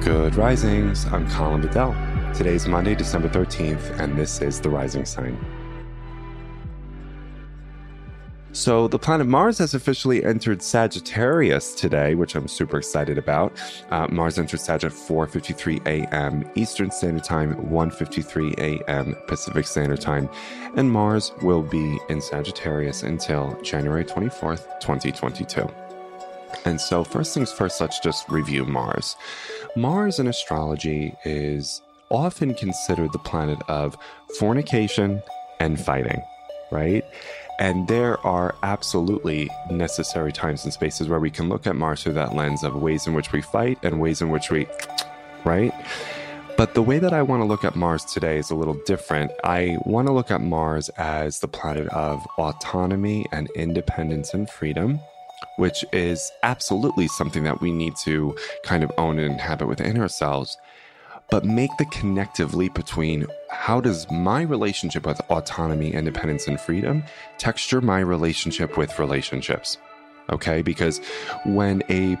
Good risings. I'm Colin Bedell. Today is Monday, December 13th, and this is The Rising Sign. So, the planet Mars has officially entered Sagittarius today, which I'm super excited about. Uh, Mars entered Sag at 4:53 a.m. Eastern Standard Time, 1:53 a.m. Pacific Standard Time, and Mars will be in Sagittarius until January 24th, 2022. And so, first things first, let's just review Mars. Mars in astrology is often considered the planet of fornication and fighting, right? And there are absolutely necessary times and spaces where we can look at Mars through that lens of ways in which we fight and ways in which we, right? But the way that I want to look at Mars today is a little different. I want to look at Mars as the planet of autonomy and independence and freedom which is absolutely something that we need to kind of own and inhabit within ourselves. But make the connective leap between how does my relationship with autonomy, independence, and freedom texture my relationship with relationships? Okay, because when a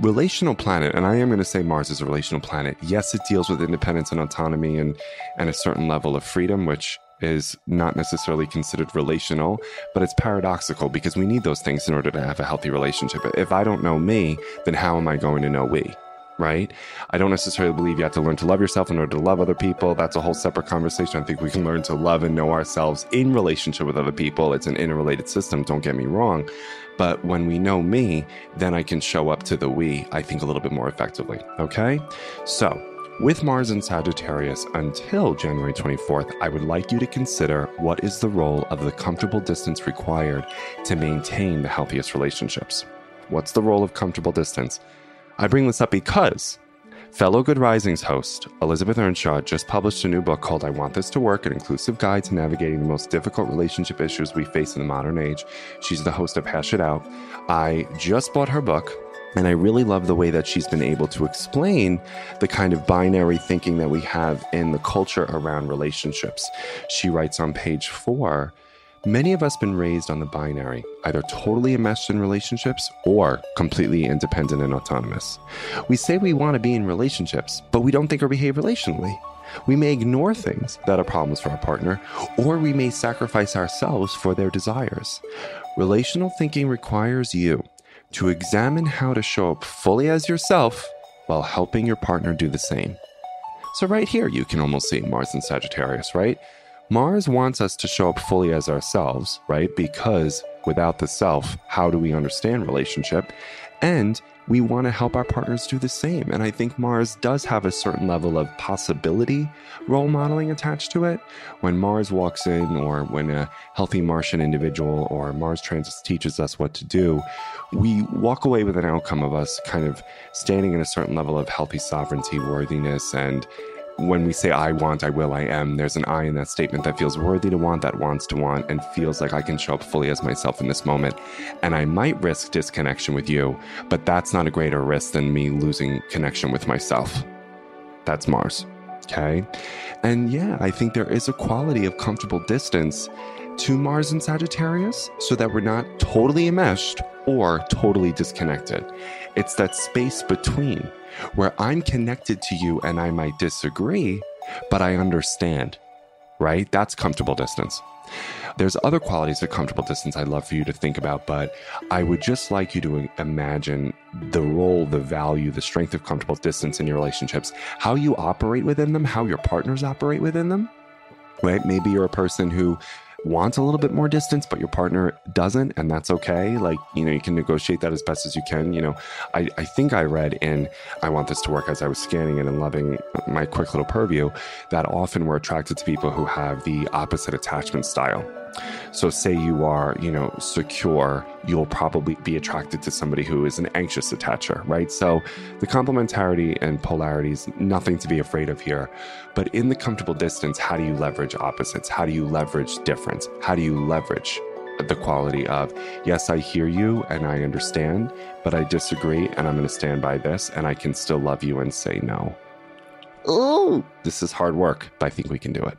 relational planet, and I am going to say Mars is a relational planet, yes, it deals with independence and autonomy and, and a certain level of freedom, which is not necessarily considered relational, but it's paradoxical because we need those things in order to have a healthy relationship. If I don't know me, then how am I going to know we? Right? I don't necessarily believe you have to learn to love yourself in order to love other people. That's a whole separate conversation. I think we can learn to love and know ourselves in relationship with other people. It's an interrelated system, don't get me wrong. But when we know me, then I can show up to the we, I think, a little bit more effectively. Okay? So, with Mars in Sagittarius until January 24th, I would like you to consider what is the role of the comfortable distance required to maintain the healthiest relationships. What's the role of comfortable distance? I bring this up because fellow Good Risings host Elizabeth Earnshaw just published a new book called I Want This to Work An Inclusive Guide to Navigating the Most Difficult Relationship Issues We Face in the Modern Age. She's the host of Hash It Out. I just bought her book. And I really love the way that she's been able to explain the kind of binary thinking that we have in the culture around relationships. She writes on page four Many of us been raised on the binary, either totally enmeshed in relationships or completely independent and autonomous. We say we want to be in relationships, but we don't think or behave relationally. We may ignore things that are problems for our partner, or we may sacrifice ourselves for their desires. Relational thinking requires you to examine how to show up fully as yourself while helping your partner do the same. So, right here, you can almost see Mars and Sagittarius, right? Mars wants us to show up fully as ourselves, right? Because without the self, how do we understand relationship? And we want to help our partners do the same. And I think Mars does have a certain level of possibility role modeling attached to it. When Mars walks in, or when a healthy Martian individual or Mars transit teaches us what to do, we walk away with an outcome of us kind of standing in a certain level of healthy sovereignty, worthiness, and when we say I want, I will, I am, there's an I in that statement that feels worthy to want, that wants to want, and feels like I can show up fully as myself in this moment. And I might risk disconnection with you, but that's not a greater risk than me losing connection with myself. That's Mars. Okay. And yeah, I think there is a quality of comfortable distance to Mars and Sagittarius so that we're not totally enmeshed or totally disconnected. It's that space between where I'm connected to you and I might disagree, but I understand, right? That's comfortable distance. There's other qualities of comfortable distance I'd love for you to think about, but I would just like you to imagine the role, the value, the strength of comfortable distance in your relationships, how you operate within them, how your partners operate within them. Right? Maybe you're a person who wants a little bit more distance, but your partner doesn't, and that's okay. Like, you know, you can negotiate that as best as you can. You know, I, I think I read in I Want This to Work as I was scanning it and loving my quick little purview that often we're attracted to people who have the opposite attachment style. So, say you are, you know, secure, you'll probably be attracted to somebody who is an anxious attacher, right? So, the complementarity and polarity is nothing to be afraid of here. But in the comfortable distance, how do you leverage opposites? How do you leverage difference? How do you leverage the quality of, yes, I hear you and I understand, but I disagree and I'm going to stand by this and I can still love you and say no. Oh, this is hard work, but I think we can do it.